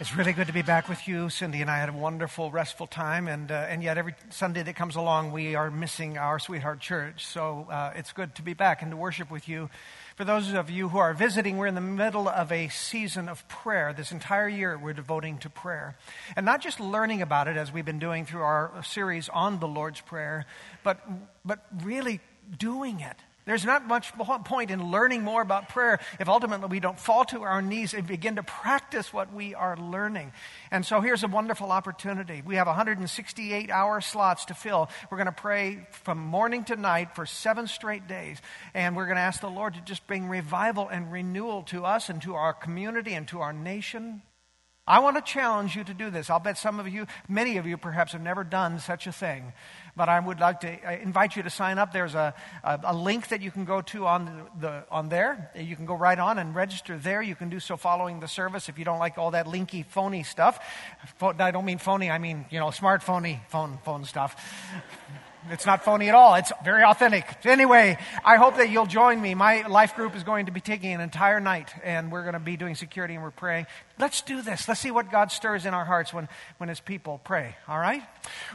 It's really good to be back with you. Cindy and I had a wonderful, restful time, and, uh, and yet every Sunday that comes along, we are missing our sweetheart church. So uh, it's good to be back and to worship with you. For those of you who are visiting, we're in the middle of a season of prayer. This entire year, we're devoting to prayer. And not just learning about it, as we've been doing through our series on the Lord's Prayer, but, but really doing it there's not much point in learning more about prayer if ultimately we don't fall to our knees and begin to practice what we are learning. And so here's a wonderful opportunity. We have 168 hour slots to fill. We're going to pray from morning to night for seven straight days. And we're going to ask the Lord to just bring revival and renewal to us and to our community and to our nation. I want to challenge you to do this. I'll bet some of you, many of you perhaps, have never done such a thing. But I would like to invite you to sign up. There's a, a, a link that you can go to on, the, on there. You can go right on and register there. You can do so following the service if you don't like all that linky, phony stuff. I don't mean phony, I mean, you know, smart, phony, phone, phone stuff. It's not phony at all. It's very authentic. Anyway, I hope that you'll join me. My life group is going to be taking an entire night, and we're going to be doing security and we're praying. Let's do this. Let's see what God stirs in our hearts when, when His people pray. All right?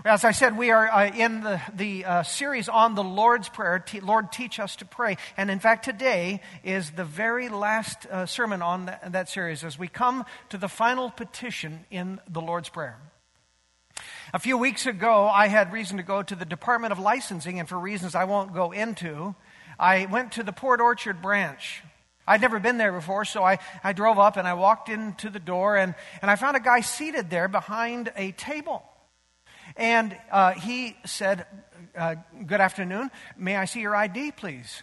As I said, we are uh, in the, the uh, series on the Lord's Prayer. Lord, teach us to pray. And in fact, today is the very last uh, sermon on that, that series as we come to the final petition in the Lord's Prayer. A few weeks ago, I had reason to go to the Department of Licensing, and for reasons I won't go into, I went to the Port Orchard branch. I'd never been there before, so I, I drove up and I walked into the door, and, and I found a guy seated there behind a table. And uh, he said, uh, Good afternoon. May I see your ID, please?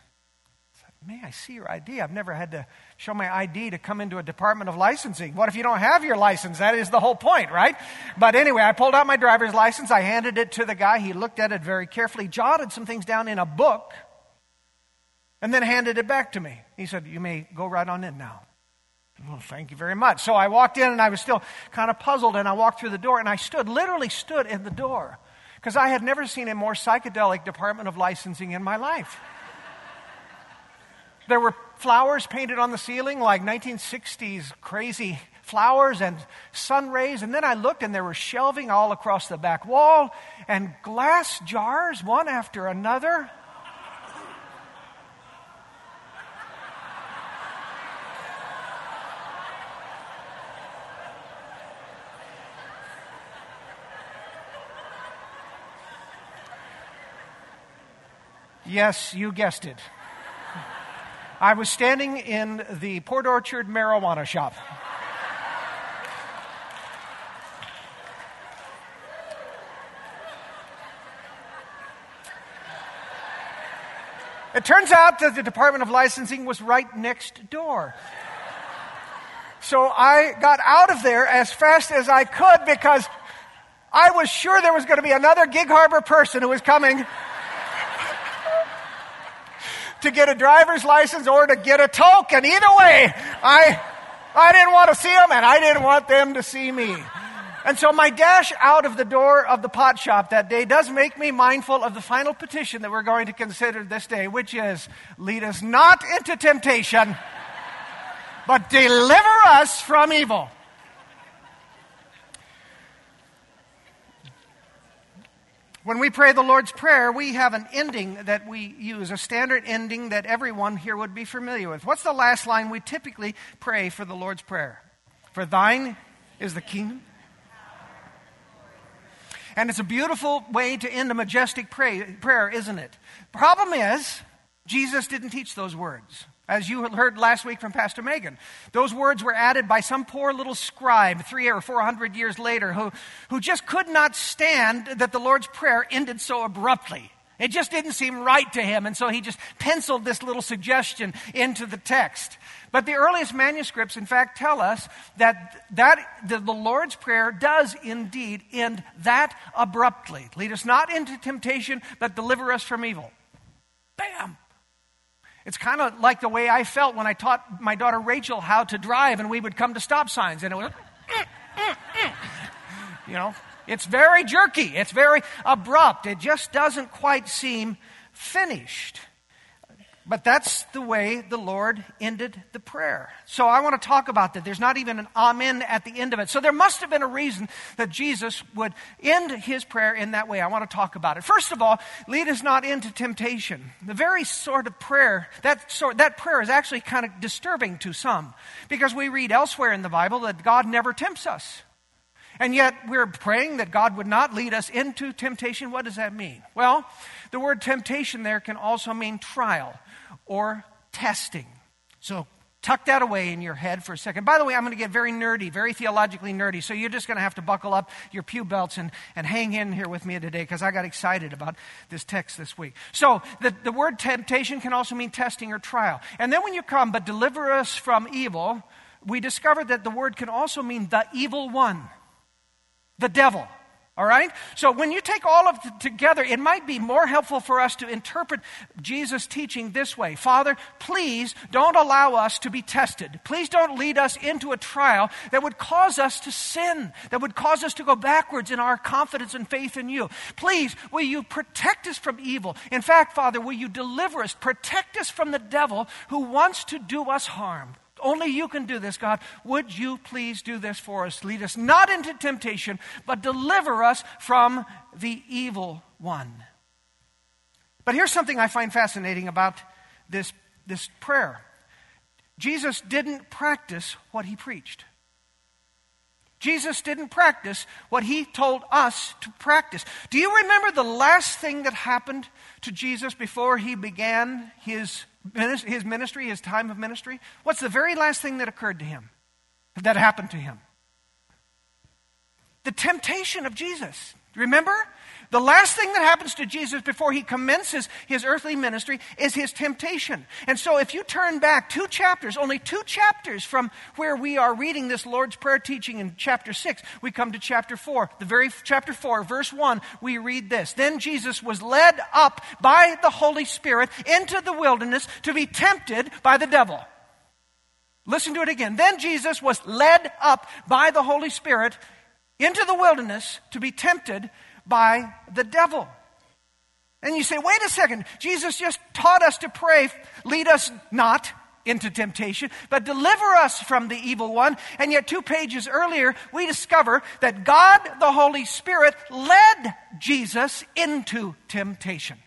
May I see your ID? I've never had to show my ID to come into a department of licensing. What if you don't have your license? That is the whole point, right? But anyway, I pulled out my driver's license. I handed it to the guy. He looked at it very carefully, jotted some things down in a book, and then handed it back to me. He said, You may go right on in now. Well, thank you very much. So I walked in and I was still kind of puzzled and I walked through the door and I stood, literally stood in the door because I had never seen a more psychedelic department of licensing in my life. There were flowers painted on the ceiling, like 1960s crazy flowers and sun rays. And then I looked, and there was shelving all across the back wall and glass jars, one after another. Yes, you guessed it. I was standing in the Port Orchard marijuana shop. It turns out that the Department of Licensing was right next door. So I got out of there as fast as I could because I was sure there was going to be another Gig Harbor person who was coming to get a driver's license or to get a token. Either way, I, I didn't want to see them and I didn't want them to see me. And so my dash out of the door of the pot shop that day does make me mindful of the final petition that we're going to consider this day, which is lead us not into temptation, but deliver us from evil. When we pray the Lord's Prayer, we have an ending that we use, a standard ending that everyone here would be familiar with. What's the last line we typically pray for the Lord's Prayer? For thine is the kingdom. And it's a beautiful way to end a majestic pray, prayer, isn't it? Problem is, Jesus didn't teach those words as you heard last week from Pastor Megan. Those words were added by some poor little scribe three or four hundred years later who, who just could not stand that the Lord's Prayer ended so abruptly. It just didn't seem right to him, and so he just penciled this little suggestion into the text. But the earliest manuscripts, in fact, tell us that, that the, the Lord's Prayer does indeed end that abruptly. Lead us not into temptation, but deliver us from evil. Bam! It's kind of like the way I felt when I taught my daughter Rachel how to drive, and we would come to stop signs, and it was, you know, it's very jerky, it's very abrupt, it just doesn't quite seem finished. But that's the way the Lord ended the prayer. So I want to talk about that. There's not even an amen at the end of it. So there must have been a reason that Jesus would end his prayer in that way. I want to talk about it. First of all, lead us not into temptation. The very sort of prayer, that sort, that prayer is actually kind of disturbing to some because we read elsewhere in the Bible that God never tempts us. And yet we're praying that God would not lead us into temptation. What does that mean? Well, the word temptation there can also mean trial or testing. So tuck that away in your head for a second. By the way, I'm going to get very nerdy, very theologically nerdy. So you're just going to have to buckle up your pew belts and, and hang in here with me today because I got excited about this text this week. So the, the word temptation can also mean testing or trial. And then when you come, but deliver us from evil, we discovered that the word can also mean the evil one, the devil. All right? So when you take all of it together, it might be more helpful for us to interpret Jesus' teaching this way Father, please don't allow us to be tested. Please don't lead us into a trial that would cause us to sin, that would cause us to go backwards in our confidence and faith in you. Please, will you protect us from evil? In fact, Father, will you deliver us, protect us from the devil who wants to do us harm? Only you can do this, God. Would you please do this for us? Lead us not into temptation, but deliver us from the evil one. But here's something I find fascinating about this, this prayer Jesus didn't practice what he preached. Jesus didn't practice what he told us to practice. Do you remember the last thing that happened to Jesus before he began his his ministry, his time of ministry, what's the very last thing that occurred to him, that happened to him? The temptation of Jesus. Remember? The last thing that happens to Jesus before he commences his earthly ministry is his temptation. And so if you turn back two chapters, only two chapters from where we are reading this Lord's Prayer teaching in chapter 6, we come to chapter 4. The very chapter 4, verse 1, we read this. Then Jesus was led up by the Holy Spirit into the wilderness to be tempted by the devil. Listen to it again. Then Jesus was led up by the Holy Spirit into the wilderness to be tempted by the devil. And you say, wait a second, Jesus just taught us to pray, lead us not into temptation, but deliver us from the evil one. And yet, two pages earlier, we discover that God, the Holy Spirit, led Jesus into temptation.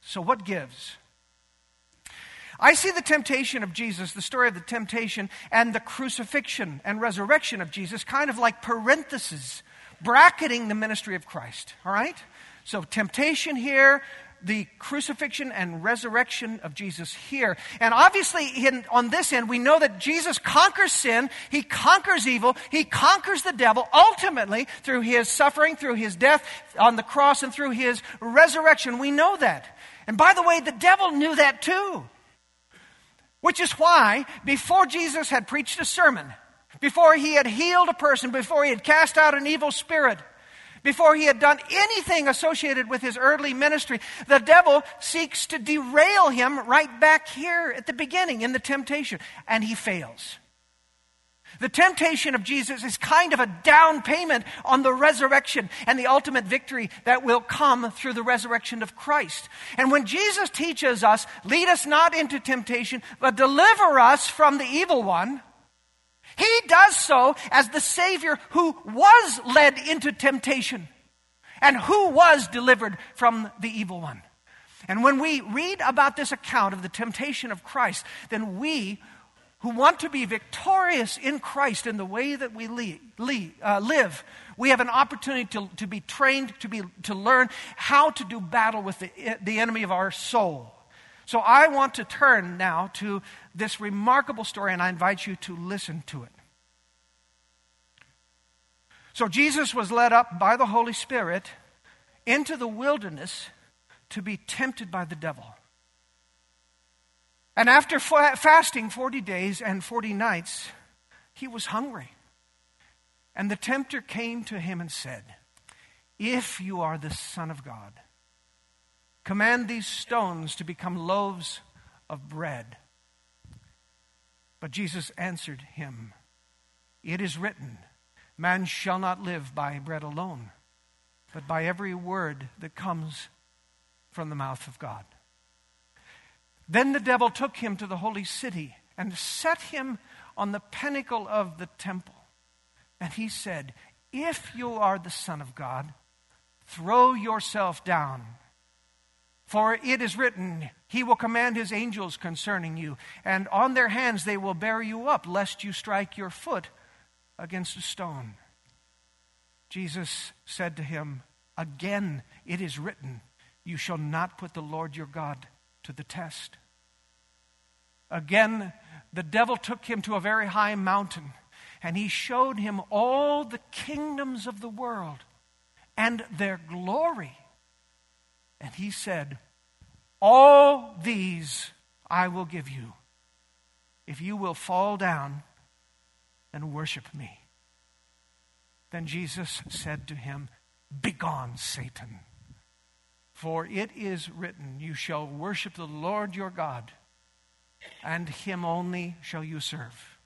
So, what gives? I see the temptation of Jesus, the story of the temptation, and the crucifixion and resurrection of Jesus kind of like parentheses bracketing the ministry of Christ. All right? So, temptation here, the crucifixion and resurrection of Jesus here. And obviously, in, on this end, we know that Jesus conquers sin, he conquers evil, he conquers the devil ultimately through his suffering, through his death on the cross, and through his resurrection. We know that. And by the way, the devil knew that too. Which is why, before Jesus had preached a sermon, before he had healed a person, before he had cast out an evil spirit, before he had done anything associated with his earthly ministry, the devil seeks to derail him right back here at the beginning in the temptation, and he fails. The temptation of Jesus is kind of a down payment on the resurrection and the ultimate victory that will come through the resurrection of Christ. And when Jesus teaches us, lead us not into temptation, but deliver us from the evil one, he does so as the Savior who was led into temptation and who was delivered from the evil one. And when we read about this account of the temptation of Christ, then we who want to be victorious in Christ in the way that we uh, live, we have an opportunity to, to be trained, to, be, to learn how to do battle with the, the enemy of our soul. So I want to turn now to this remarkable story, and I invite you to listen to it. So Jesus was led up by the Holy Spirit into the wilderness to be tempted by the devil. And after fasting 40 days and 40 nights, he was hungry. And the tempter came to him and said, If you are the Son of God, Command these stones to become loaves of bread. But Jesus answered him, It is written, Man shall not live by bread alone, but by every word that comes from the mouth of God. Then the devil took him to the holy city and set him on the pinnacle of the temple. And he said, If you are the Son of God, throw yourself down. For it is written, He will command His angels concerning you, and on their hands they will bear you up, lest you strike your foot against a stone. Jesus said to him, Again it is written, You shall not put the Lord your God to the test. Again, the devil took him to a very high mountain, and he showed him all the kingdoms of the world and their glory. And he said, All these I will give you if you will fall down and worship me. Then Jesus said to him, Begone, Satan. For it is written, You shall worship the Lord your God, and him only shall you serve.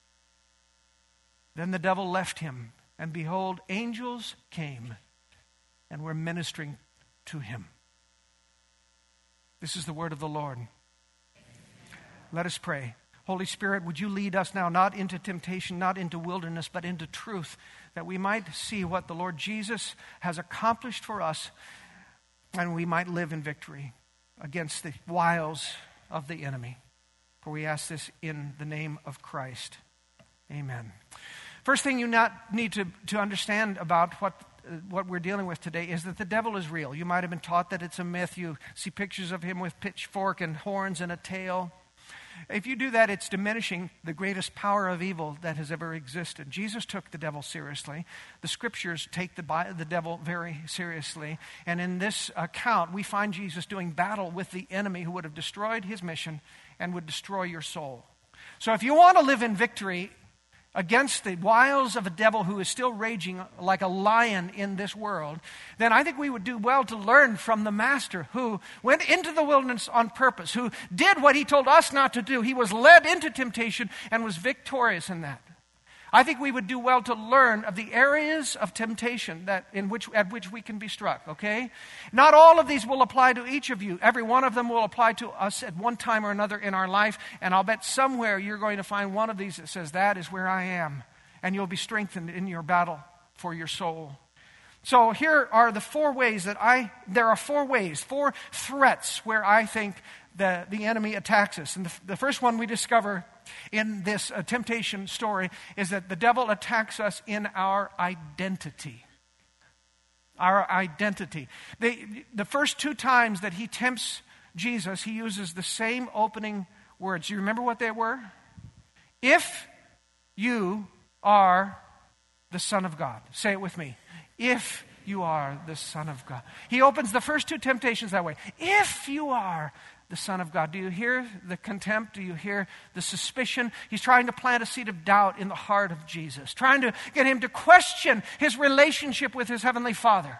Then the devil left him, and behold, angels came and were ministering to him. This is the word of the Lord. Let us pray. Holy Spirit, would you lead us now not into temptation, not into wilderness, but into truth, that we might see what the Lord Jesus has accomplished for us and we might live in victory against the wiles of the enemy. For we ask this in the name of Christ. Amen. First thing you not need to, to understand about what, what we're dealing with today is that the devil is real. You might have been taught that it's a myth. You see pictures of him with pitchfork and horns and a tail. If you do that, it's diminishing the greatest power of evil that has ever existed. Jesus took the devil seriously. The scriptures take the, the devil very seriously. And in this account, we find Jesus doing battle with the enemy who would have destroyed his mission and would destroy your soul. So if you want to live in victory against the wiles of a devil who is still raging like a lion in this world, then I think we would do well to learn from the Master who went into the wilderness on purpose, who did what he told us not to do. He was led into temptation and was victorious in that. I think we would do well to learn of the areas of temptation that in which, at which we can be struck, okay? Not all of these will apply to each of you. Every one of them will apply to us at one time or another in our life, and I'll bet somewhere you're going to find one of these that says, That is where I am. And you'll be strengthened in your battle for your soul. So here are the four ways that I, there are four ways, four threats where I think the, the enemy attacks us. And the, the first one we discover in this uh, temptation story is that the devil attacks us in our identity. Our identity. The, the first two times that he tempts Jesus, he uses the same opening words. You remember what they were? If you are the Son of God. Say it with me. If you are the Son of God. He opens the first two temptations that way. If you are the Son of God. Do you hear the contempt? Do you hear the suspicion? He's trying to plant a seed of doubt in the heart of Jesus, trying to get him to question his relationship with his Heavenly Father.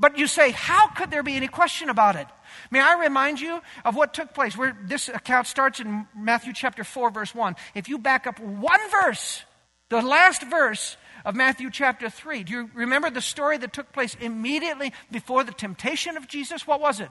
But you say, how could there be any question about it? May I remind you of what took place? Where this account starts in Matthew chapter 4, verse 1. If you back up one verse, the last verse of Matthew chapter 3, do you remember the story that took place immediately before the temptation of Jesus? What was it?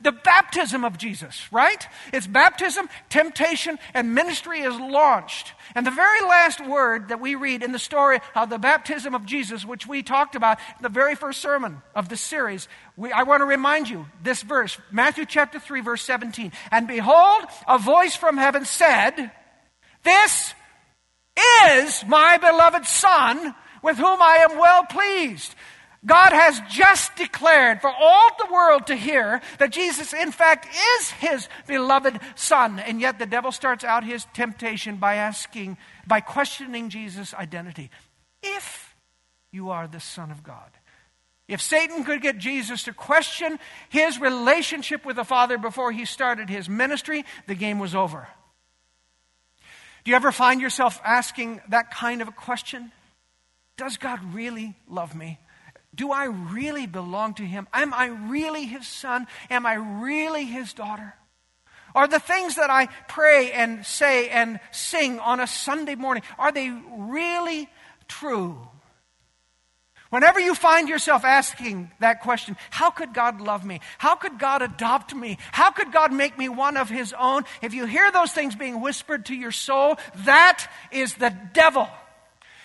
the baptism of Jesus, right? It's baptism, temptation, and ministry is launched. And the very last word that we read in the story of the baptism of Jesus, which we talked about in the very first sermon of this series, we, I want to remind you this verse, Matthew chapter 3, verse 17. And behold, a voice from heaven said, This is my beloved Son, with whom I am well pleased. God has just declared for all the world to hear that Jesus, in fact, is his beloved Son. And yet the devil starts out his temptation by asking, by questioning Jesus' identity. If you are the Son of God. If Satan could get Jesus to question his relationship with the Father before he started his ministry, the game was over. Do you ever find yourself asking that kind of a question? Does God really love me? Do I really belong to Him? Am I really His son? Am I really His daughter? Are the things that I pray and say and sing on a Sunday morning, are they really true? Whenever you find yourself asking that question, how could God love me? How could God adopt me? How could God make me one of His own? If you hear those things being whispered to your soul, that is the devil.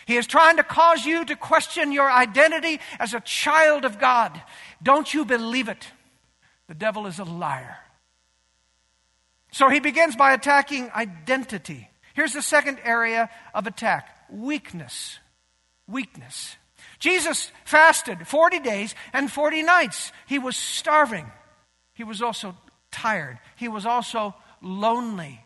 He is trying to cause you to question your identity as a child of God. Don't you believe it? The devil is a liar. So he begins by attacking identity. Here's the second area of attack weakness. Weakness. Jesus fasted 40 days and 40 nights. He was starving. He was also tired. He was also lonely.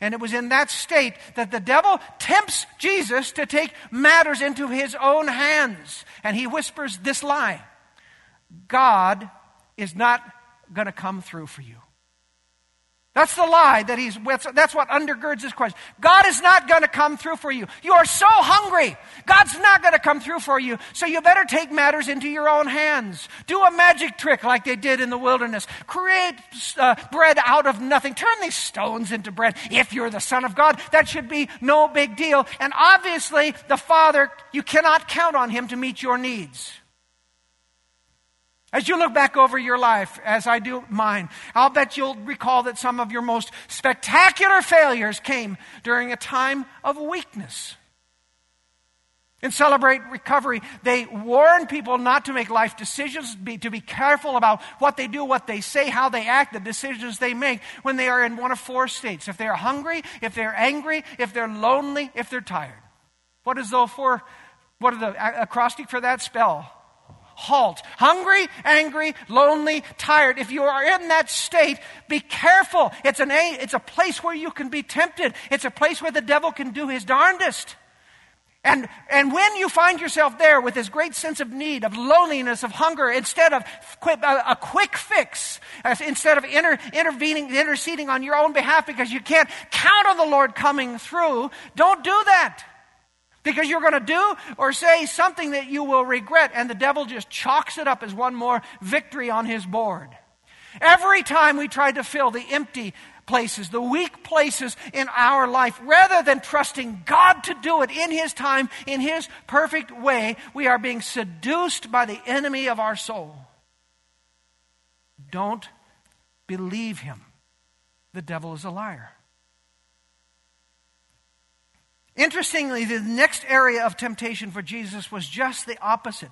And it was in that state that the devil tempts Jesus to take matters into his own hands. And he whispers this lie God is not going to come through for you. That's the lie that he's with. That's what undergirds this question. God is not going to come through for you. You are so hungry. God's not going to come through for you. So you better take matters into your own hands. Do a magic trick like they did in the wilderness. Create uh, bread out of nothing. Turn these stones into bread. If you're the Son of God, that should be no big deal. And obviously, the Father, you cannot count on Him to meet your needs. As you look back over your life, as I do mine, I'll bet you'll recall that some of your most spectacular failures came during a time of weakness. In Celebrate Recovery, they warn people not to make life decisions, be, to be careful about what they do, what they say, how they act, the decisions they make when they are in one of four states. If they're hungry, if they're angry, if they're lonely, if they're tired. What is the four, what are the acrostic for that spell? Halt. Hungry, angry, lonely, tired. If you are in that state, be careful. It's, an, it's a place where you can be tempted. It's a place where the devil can do his darndest. And, and when you find yourself there with this great sense of need, of loneliness, of hunger, instead of a, a quick fix, instead of inter, intervening, interceding on your own behalf because you can't count on the Lord coming through, don't do that. Because you're going to do or say something that you will regret, and the devil just chalks it up as one more victory on his board. Every time we try to fill the empty places, the weak places in our life, rather than trusting God to do it in His time, in His perfect way, we are being seduced by the enemy of our soul. Don't believe him. The devil is a liar. Interestingly, the next area of temptation for Jesus was just the opposite.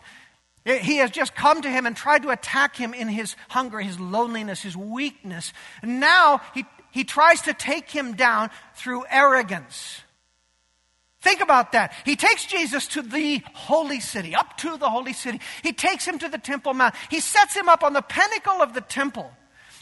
He has just come to him and tried to attack him in his hunger, his loneliness, his weakness. And now he, he tries to take him down through arrogance. Think about that. He takes Jesus to the holy city, up to the holy city. He takes him to the Temple Mount. He sets him up on the pinnacle of the temple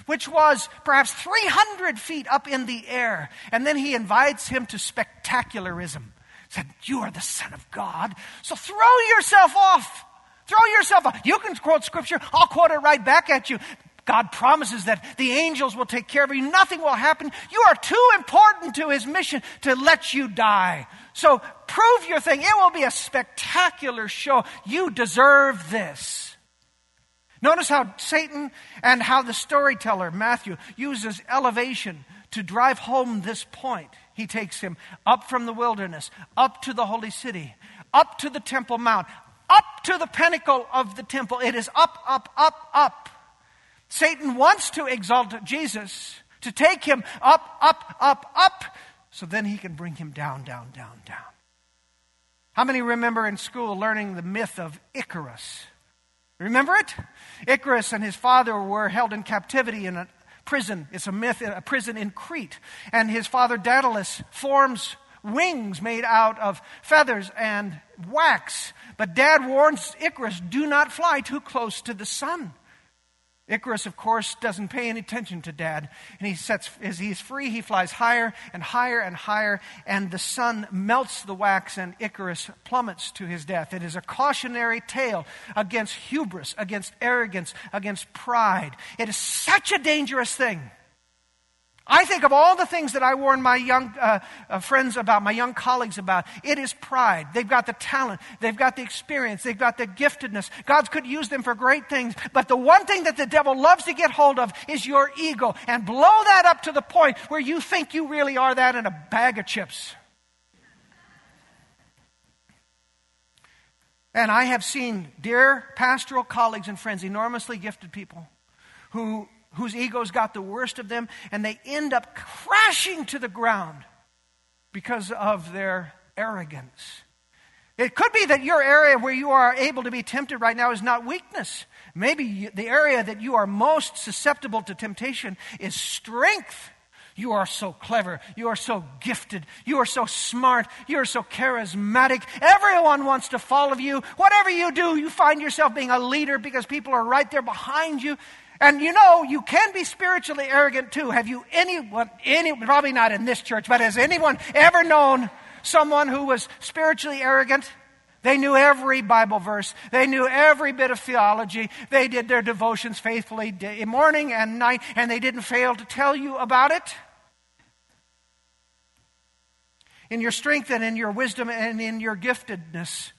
which was perhaps 300 feet up in the air. And then he invites him to spectacularism. Said, You are the Son of God, so throw yourself off. Throw yourself off. You can quote scripture, I'll quote it right back at you. God promises that the angels will take care of you. Nothing will happen. You are too important to his mission to let you die. So prove your thing. It will be a spectacular show. You deserve this. Notice how Satan and how the storyteller, Matthew, uses elevation to drive home this point. He takes him up from the wilderness, up to the holy city, up to the Temple Mount, up to the pinnacle of the temple. It is up, up, up, up. Satan wants to exalt Jesus, to take him up, up, up, up, so then he can bring him down, down, down, down. How many remember in school learning the myth of Icarus? Remember it? Icarus and his father were held in captivity in a prison. It's a myth, a prison in Crete. And his father Daedalus forms wings made out of feathers and wax. But dad warns Icarus do not fly too close to the sun. Icarus, of course, doesn't pay any attention to dad. And he sets, as he's free, he flies higher and higher and higher, and the sun melts the wax, and Icarus plummets to his death. It is a cautionary tale against hubris, against arrogance, against pride. It is such a dangerous thing. I think of all the things that I warn my young uh, uh, friends about, my young colleagues about. It is pride. They've got the talent, they've got the experience, they've got the giftedness. God could use them for great things. But the one thing that the devil loves to get hold of is your ego and blow that up to the point where you think you really are that in a bag of chips. And I have seen dear pastoral colleagues and friends, enormously gifted people, who, whose egos got the worst of them, and they end up crashing to the ground because of their arrogance. It could be that your area where you are able to be tempted right now is not weakness. Maybe the area that you are most susceptible to temptation is strength. You are so clever. You are so gifted. You are so smart. You are so charismatic. Everyone wants to follow you. Whatever you do, you find yourself being a leader because people are right there behind you. And you know, you can be spiritually arrogant too. Have you anyone, any, probably not in this church, but has anyone ever known someone who was spiritually arrogant? They knew every Bible verse. They knew every bit of theology. They did their devotions faithfully day, morning and night, and they didn't fail to tell you about it. In your strength and in your wisdom and in your giftedness,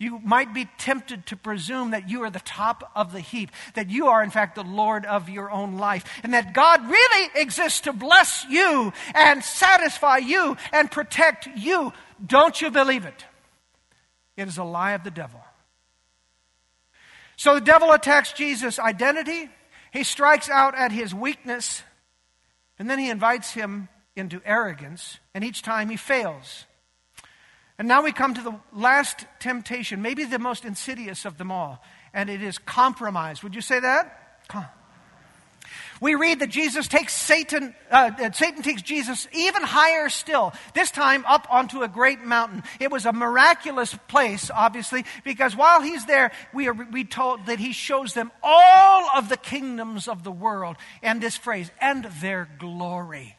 you might be tempted to presume that you are the top of the heap, that you are, in fact, the Lord of your own life, and that God really exists to bless you and satisfy you and protect you. Don't you believe it? It is a lie of the devil. So the devil attacks Jesus' identity, he strikes out at his weakness, and then he invites him into arrogance, and each time he fails. And now we come to the last temptation, maybe the most insidious of them all, and it is compromise. Would you say that? We read that Jesus takes Satan, uh, Satan takes Jesus even higher still, this time up onto a great mountain. It was a miraculous place, obviously, because while he's there, we are we told that he shows them all of the kingdoms of the world, and this phrase, and their glory.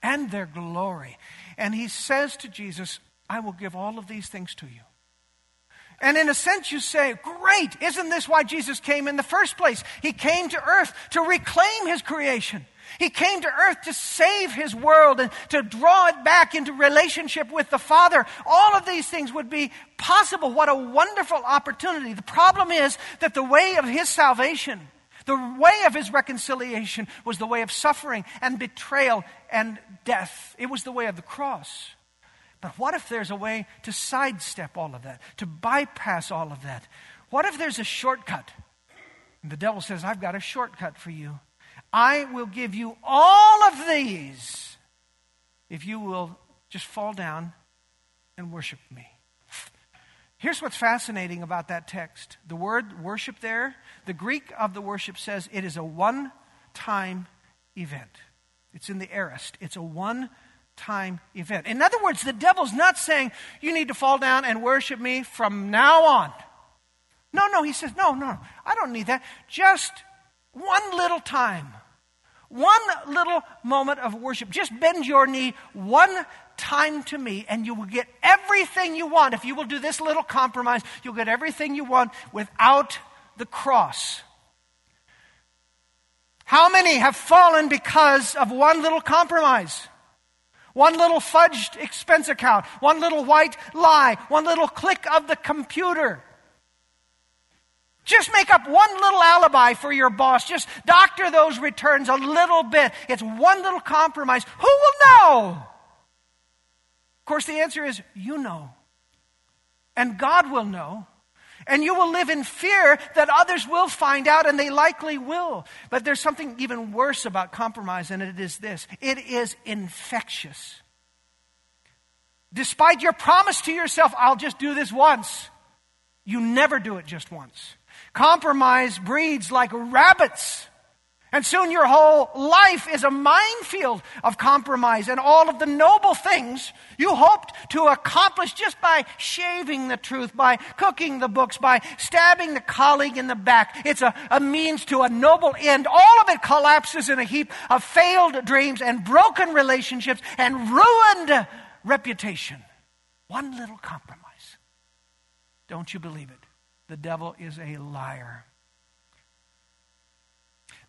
And their glory. And he says to Jesus, I will give all of these things to you. And in a sense, you say, Great, isn't this why Jesus came in the first place? He came to earth to reclaim his creation. He came to earth to save his world and to draw it back into relationship with the Father. All of these things would be possible. What a wonderful opportunity. The problem is that the way of his salvation, the way of his reconciliation, was the way of suffering and betrayal and death. It was the way of the cross. But what if there's a way to sidestep all of that, to bypass all of that? What if there's a shortcut? And the devil says, I've got a shortcut for you. I will give you all of these if you will just fall down and worship me. Here's what's fascinating about that text. The word worship there, the Greek of the worship says it is a one time event. It's in the aorist. It's a one time event. In other words, the devil's not saying you need to fall down and worship me from now on. No, no, he says, no, no, I don't need that. Just one little time, one little moment of worship. Just bend your knee one time to me, and you will get everything you want. If you will do this little compromise, you'll get everything you want without the cross. How many have fallen because of one little compromise? One little fudged expense account, one little white lie, one little click of the computer. Just make up one little alibi for your boss. Just doctor those returns a little bit. It's one little compromise. Who will know? Of course, the answer is you know. And God will know. And you will live in fear that others will find out, and they likely will. But there's something even worse about compromise, and it is this it is infectious. Despite your promise to yourself, I'll just do this once, you never do it just once. Compromise breeds like rabbits. And soon your whole life is a minefield of compromise and all of the noble things you hoped to accomplish just by shaving the truth, by cooking the books, by stabbing the colleague in the back. It's a, a means to a noble end. All of it collapses in a heap of failed dreams and broken relationships and ruined reputation. One little compromise. Don't you believe it? The devil is a liar.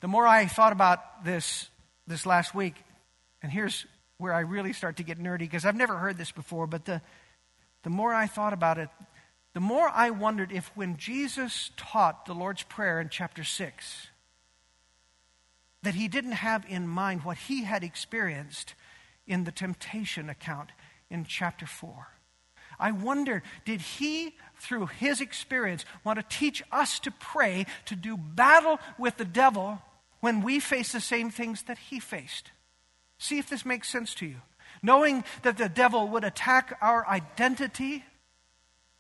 The more I thought about this this last week, and here's where I really start to get nerdy because I've never heard this before, but the, the more I thought about it, the more I wondered if when Jesus taught the Lord's Prayer in chapter 6, that he didn't have in mind what he had experienced in the temptation account in chapter 4. I wondered, did he, through his experience, want to teach us to pray, to do battle with the devil when we face the same things that he faced? See if this makes sense to you. Knowing that the devil would attack our identity,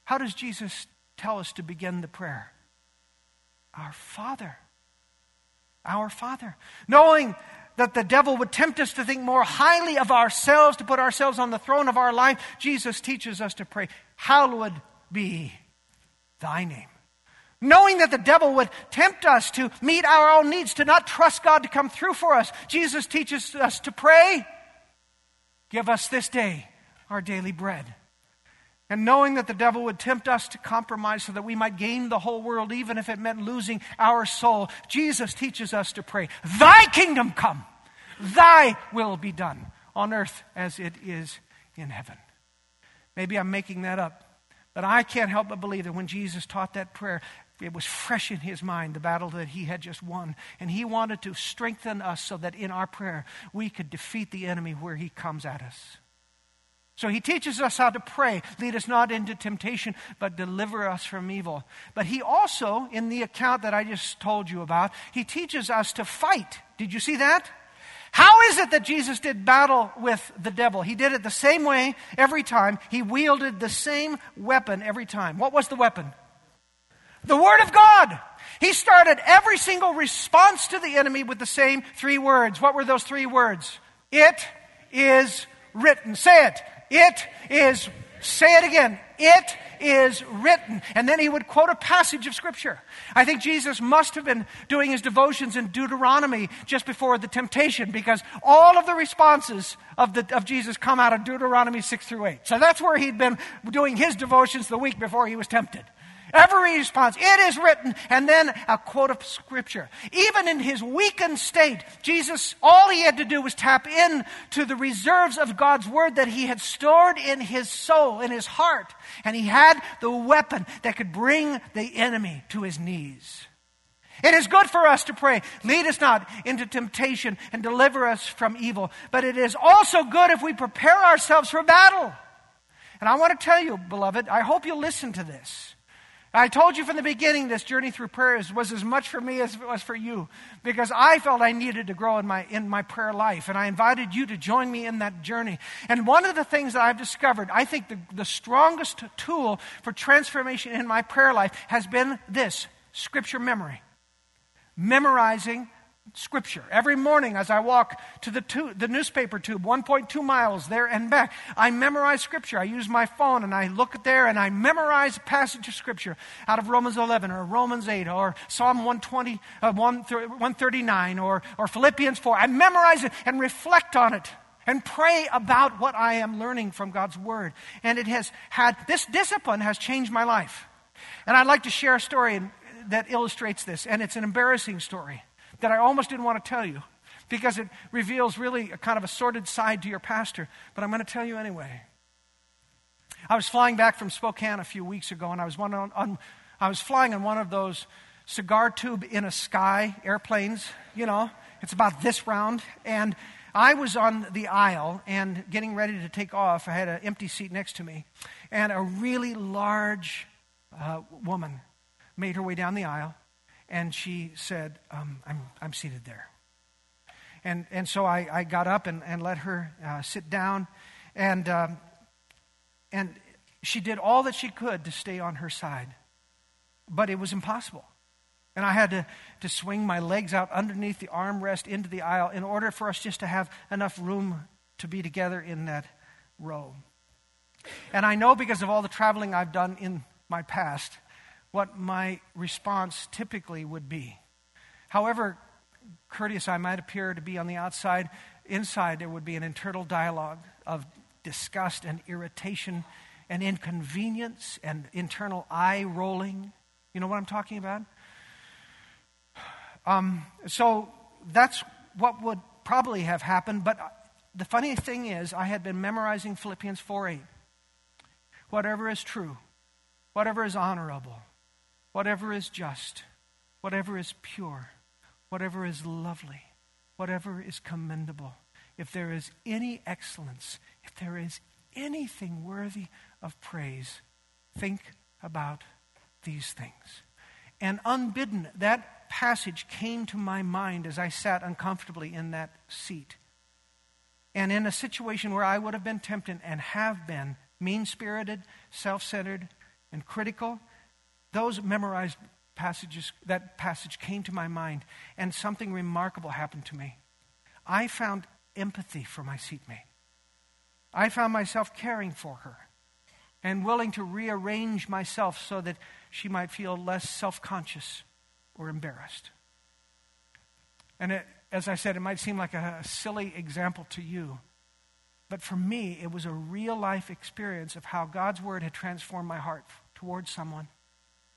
how does Jesus tell us to begin the prayer? Our Father. Our Father. Knowing that the devil would tempt us to think more highly of ourselves, to put ourselves on the throne of our life, Jesus teaches us to pray, Hallowed be thy name. Knowing that the devil would tempt us to meet our own needs, to not trust God to come through for us, Jesus teaches us to pray, Give us this day our daily bread. And knowing that the devil would tempt us to compromise so that we might gain the whole world, even if it meant losing our soul, Jesus teaches us to pray, Thy kingdom come, Thy will be done on earth as it is in heaven. Maybe I'm making that up, but I can't help but believe that when Jesus taught that prayer, it was fresh in his mind, the battle that he had just won. And he wanted to strengthen us so that in our prayer we could defeat the enemy where he comes at us. So he teaches us how to pray. Lead us not into temptation, but deliver us from evil. But he also, in the account that I just told you about, he teaches us to fight. Did you see that? How is it that Jesus did battle with the devil? He did it the same way every time. He wielded the same weapon every time. What was the weapon? The Word of God. He started every single response to the enemy with the same three words. What were those three words? It is written. Say it. It is, say it again, it is written. And then he would quote a passage of Scripture. I think Jesus must have been doing his devotions in Deuteronomy just before the temptation because all of the responses of, the, of Jesus come out of Deuteronomy 6 through 8. So that's where he'd been doing his devotions the week before he was tempted. Every response, it is written, and then a quote of scripture. Even in his weakened state, Jesus, all he had to do was tap in to the reserves of God's word that he had stored in his soul, in his heart. And he had the weapon that could bring the enemy to his knees. It is good for us to pray, lead us not into temptation and deliver us from evil. But it is also good if we prepare ourselves for battle. And I want to tell you, beloved, I hope you'll listen to this. I told you from the beginning this journey through prayers was as much for me as it was for you because I felt I needed to grow in my, in my prayer life. And I invited you to join me in that journey. And one of the things that I've discovered, I think the, the strongest tool for transformation in my prayer life has been this scripture memory. Memorizing Scripture. Every morning as I walk to the, tu- the newspaper tube, 1.2 miles there and back, I memorize Scripture. I use my phone and I look there and I memorize a passage of Scripture out of Romans 11 or Romans 8 or Psalm 120, uh, 139 or, or Philippians 4. I memorize it and reflect on it and pray about what I am learning from God's Word. And it has had, this discipline has changed my life. And I'd like to share a story that illustrates this, and it's an embarrassing story that I almost didn't want to tell you because it reveals really a kind of a sordid side to your pastor, but I'm going to tell you anyway. I was flying back from Spokane a few weeks ago, and I was, on, on, I was flying on one of those cigar tube in a sky airplanes, you know, it's about this round. And I was on the aisle and getting ready to take off. I had an empty seat next to me, and a really large uh, woman made her way down the aisle and she said, um, I'm, I'm seated there. And, and so I, I got up and, and let her uh, sit down. And, um, and she did all that she could to stay on her side. But it was impossible. And I had to, to swing my legs out underneath the armrest into the aisle in order for us just to have enough room to be together in that row. And I know because of all the traveling I've done in my past what my response typically would be. However courteous I might appear to be on the outside, inside there would be an internal dialogue of disgust and irritation and inconvenience and internal eye rolling. You know what I'm talking about? Um, so that's what would probably have happened. But the funny thing is, I had been memorizing Philippians 4 8. Whatever is true, whatever is honorable, whatever is just, whatever is pure, whatever is lovely, whatever is commendable, if there is any excellence, if there is anything worthy of praise, think about these things. And unbidden, that passage came to my mind as I sat uncomfortably in that seat. And in a situation where I would have been tempted and have been mean spirited, self centered, and critical, those memorized passages, that passage came to my mind, and something remarkable happened to me. I found empathy for my seatmate. I found myself caring for her and willing to rearrange myself so that she might feel less self conscious or embarrassed. And it, as I said, it might seem like a, a silly example to you, but for me, it was a real life experience of how God's Word had transformed my heart towards someone.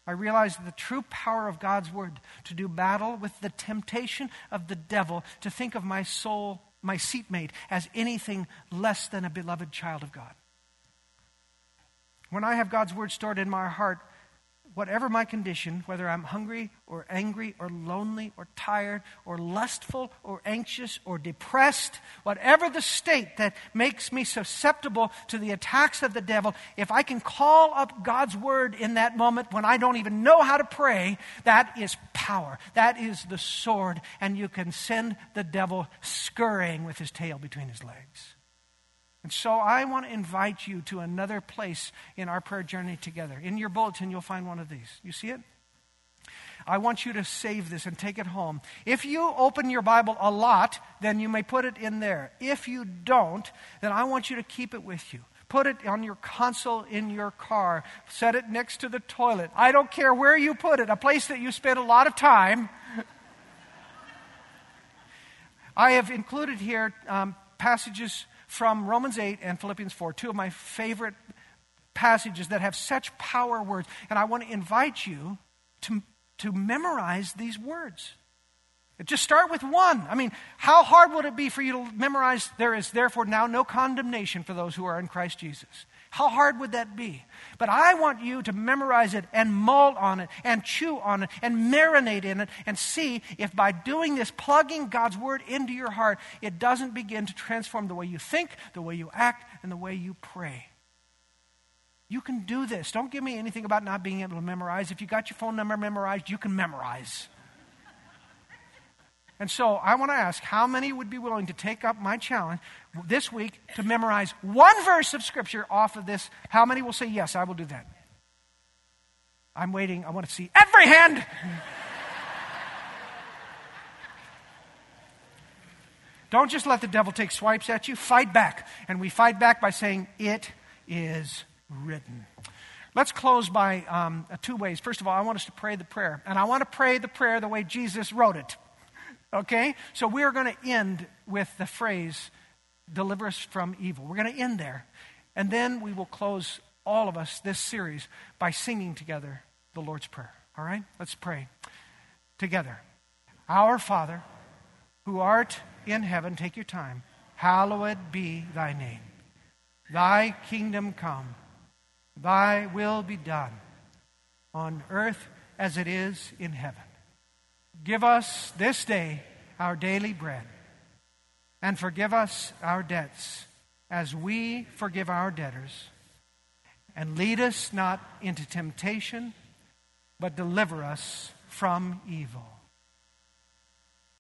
I realized the true power of God's Word to do battle with the temptation of the devil to think of my soul, my seatmate, as anything less than a beloved child of God. When I have God's Word stored in my heart, whatever my condition, whether I'm hungry or angry or lonely or tired or lustful or anxious or depressed, whatever the state that makes me susceptible to the attacks of the devil, if I can call up God's word in that moment when I don't even know how to pray, that is power. That is the sword, and you can send the devil scurrying with his tail between his legs. And so I want to invite you to another place in our prayer journey together. In your bulletin, you'll find one of these. You see it? I want you to save this and take it home. If you open your Bible a lot, then you may put it in there. If you don't, then I want you to keep it with you. Put it on your console in your car. Set it next to the toilet. I don't care where you put it, a place that you spend a lot of time. I have included here um, passages from Romans 8 and Philippians 4, two of my favorite passages that have such power words. And I want to invite you to, to memorize these words. Just start with one. I mean, how hard would it be for you to memorize, there is therefore now no condemnation for those who are in Christ Jesus? How hard would that be? But I want you to memorize it and mull on it and chew on it and marinate in it and see if by doing this, plugging God's word into your heart, it doesn't begin to transform the way you think, the way you act, and the way you pray. You can do this. Don't give me anything about not being able to memorize. If you got your phone number memorized, you can memorize. And so I want to ask how many would be willing to take up my challenge this week to memorize one verse of Scripture off of this? How many will say, Yes, I will do that? I'm waiting. I want to see every hand. Don't just let the devil take swipes at you. Fight back. And we fight back by saying, It is written. Let's close by um, two ways. First of all, I want us to pray the prayer. And I want to pray the prayer the way Jesus wrote it. Okay? So we're going to end with the phrase, deliver us from evil. We're going to end there. And then we will close all of us this series by singing together the Lord's Prayer. All right? Let's pray together. Our Father, who art in heaven, take your time. Hallowed be thy name. Thy kingdom come. Thy will be done on earth as it is in heaven. Give us this day our daily bread, and forgive us our debts as we forgive our debtors. And lead us not into temptation, but deliver us from evil.